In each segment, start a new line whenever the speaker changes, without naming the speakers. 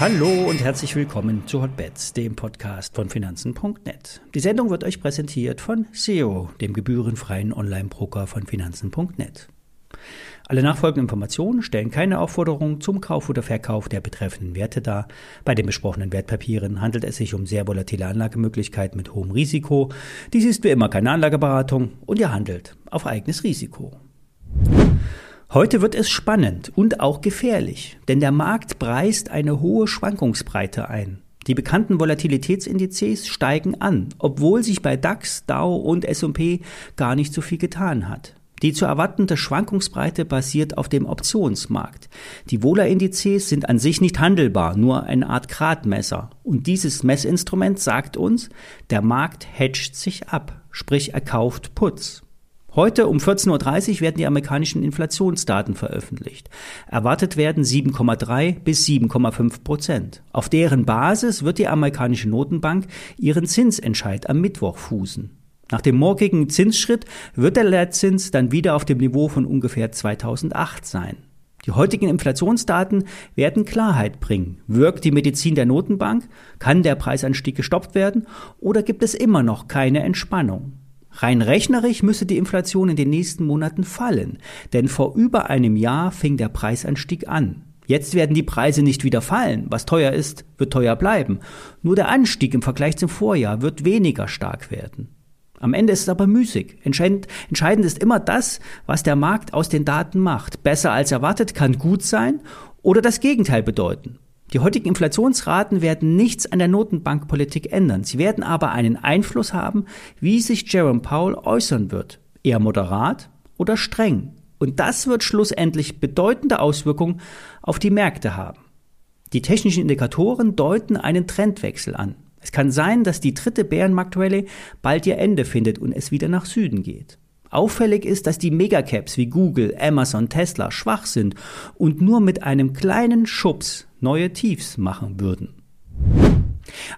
Hallo und herzlich willkommen zu Hotbets, dem Podcast von Finanzen.net. Die Sendung wird euch präsentiert von SEO, dem gebührenfreien Online-Broker von Finanzen.net. Alle nachfolgenden Informationen stellen keine Aufforderung zum Kauf oder Verkauf der betreffenden Werte dar. Bei den besprochenen Wertpapieren handelt es sich um sehr volatile Anlagemöglichkeiten mit hohem Risiko. Dies ist wie immer keine Anlageberatung und ihr handelt auf eigenes Risiko. Heute wird es spannend und auch gefährlich, denn der Markt preist eine hohe Schwankungsbreite ein. Die bekannten Volatilitätsindizes steigen an, obwohl sich bei DAX, DAO und S&P gar nicht so viel getan hat. Die zu erwartende Schwankungsbreite basiert auf dem Optionsmarkt. Die Vola-Indizes sind an sich nicht handelbar, nur eine Art Gradmesser. Und dieses Messinstrument sagt uns, der Markt hedgt sich ab, sprich er kauft Putz. Heute um 14.30 Uhr werden die amerikanischen Inflationsdaten veröffentlicht. Erwartet werden 7,3 bis 7,5 Prozent. Auf deren Basis wird die amerikanische Notenbank ihren Zinsentscheid am Mittwoch fußen. Nach dem morgigen Zinsschritt wird der Leitzins dann wieder auf dem Niveau von ungefähr 2008 sein. Die heutigen Inflationsdaten werden Klarheit bringen. Wirkt die Medizin der Notenbank? Kann der Preisanstieg gestoppt werden? Oder gibt es immer noch keine Entspannung? Rein rechnerisch müsste die Inflation in den nächsten Monaten fallen, denn vor über einem Jahr fing der Preisanstieg an. Jetzt werden die Preise nicht wieder fallen. Was teuer ist, wird teuer bleiben. Nur der Anstieg im Vergleich zum Vorjahr wird weniger stark werden. Am Ende ist es aber müßig. Entscheidend, entscheidend ist immer das, was der Markt aus den Daten macht. Besser als erwartet kann gut sein oder das Gegenteil bedeuten. Die heutigen Inflationsraten werden nichts an der Notenbankpolitik ändern. Sie werden aber einen Einfluss haben, wie sich Jerome Powell äußern wird. Eher moderat oder streng. Und das wird schlussendlich bedeutende Auswirkungen auf die Märkte haben. Die technischen Indikatoren deuten einen Trendwechsel an. Es kann sein, dass die dritte Bärenmarkt-Rallye bald ihr Ende findet und es wieder nach Süden geht. Auffällig ist, dass die Megacaps wie Google, Amazon, Tesla schwach sind und nur mit einem kleinen Schubs neue Tiefs machen würden.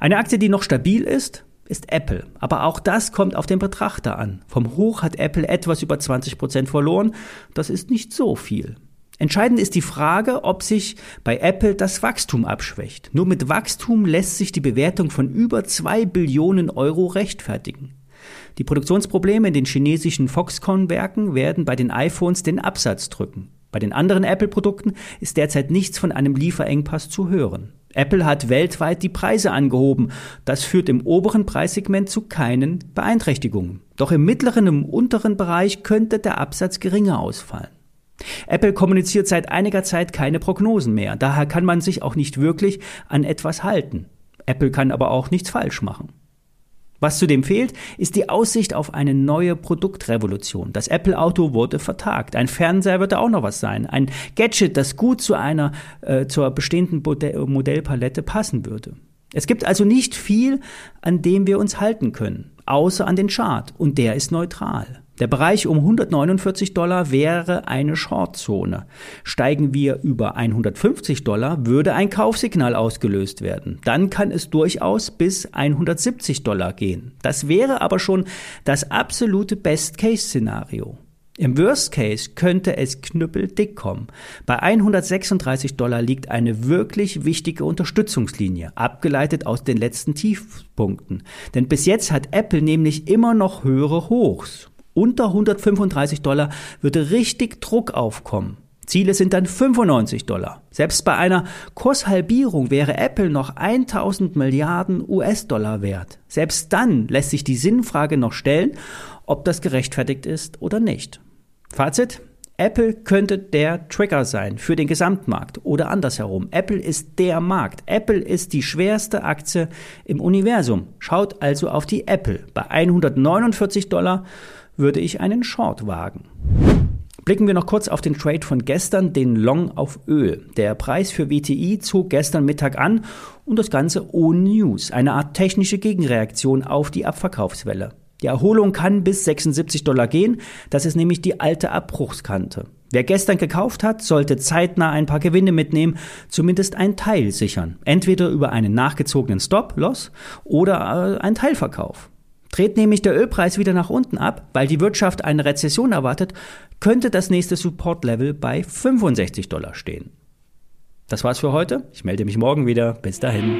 Eine Aktie, die noch stabil ist, ist Apple. Aber auch das kommt auf den Betrachter an. Vom Hoch hat Apple etwas über 20 Prozent verloren. Das ist nicht so viel. Entscheidend ist die Frage, ob sich bei Apple das Wachstum abschwächt. Nur mit Wachstum lässt sich die Bewertung von über zwei Billionen Euro rechtfertigen. Die Produktionsprobleme in den chinesischen Foxconn-Werken werden bei den iPhones den Absatz drücken. Bei den anderen Apple-Produkten ist derzeit nichts von einem Lieferengpass zu hören. Apple hat weltweit die Preise angehoben. Das führt im oberen Preissegment zu keinen Beeinträchtigungen. Doch im mittleren und unteren Bereich könnte der Absatz geringer ausfallen. Apple kommuniziert seit einiger Zeit keine Prognosen mehr. Daher kann man sich auch nicht wirklich an etwas halten. Apple kann aber auch nichts falsch machen. Was zudem fehlt, ist die Aussicht auf eine neue Produktrevolution. Das Apple-Auto wurde vertagt. Ein Fernseher wird da auch noch was sein. Ein Gadget, das gut zu einer, äh, zur bestehenden Modellpalette passen würde. Es gibt also nicht viel, an dem wir uns halten können, außer an den Chart. Und der ist neutral. Der Bereich um 149 Dollar wäre eine Shortzone. Steigen wir über 150 Dollar, würde ein Kaufsignal ausgelöst werden. Dann kann es durchaus bis 170 Dollar gehen. Das wäre aber schon das absolute Best-Case-Szenario. Im Worst Case könnte es knüppeldick kommen. Bei 136 Dollar liegt eine wirklich wichtige Unterstützungslinie, abgeleitet aus den letzten Tiefpunkten. Denn bis jetzt hat Apple nämlich immer noch höhere Hochs unter 135 Dollar würde richtig Druck aufkommen. Ziele sind dann 95 Dollar. Selbst bei einer Kurshalbierung wäre Apple noch 1000 Milliarden US-Dollar wert. Selbst dann lässt sich die Sinnfrage noch stellen, ob das gerechtfertigt ist oder nicht. Fazit. Apple könnte der Trigger sein für den Gesamtmarkt oder andersherum. Apple ist der Markt. Apple ist die schwerste Aktie im Universum. Schaut also auf die Apple. Bei 149 Dollar würde ich einen Short wagen. Blicken wir noch kurz auf den Trade von gestern, den Long auf Öl. Der Preis für WTI zog gestern Mittag an und das Ganze ohne News. Eine Art technische Gegenreaktion auf die Abverkaufswelle. Die Erholung kann bis 76 Dollar gehen. Das ist nämlich die alte Abbruchskante. Wer gestern gekauft hat, sollte zeitnah ein paar Gewinne mitnehmen, zumindest ein Teil sichern. Entweder über einen nachgezogenen Stop-Loss oder äh, einen Teilverkauf. Dreht nämlich der Ölpreis wieder nach unten ab, weil die Wirtschaft eine Rezession erwartet, könnte das nächste Support-Level bei 65 Dollar stehen. Das war's für heute. Ich melde mich morgen wieder. Bis dahin.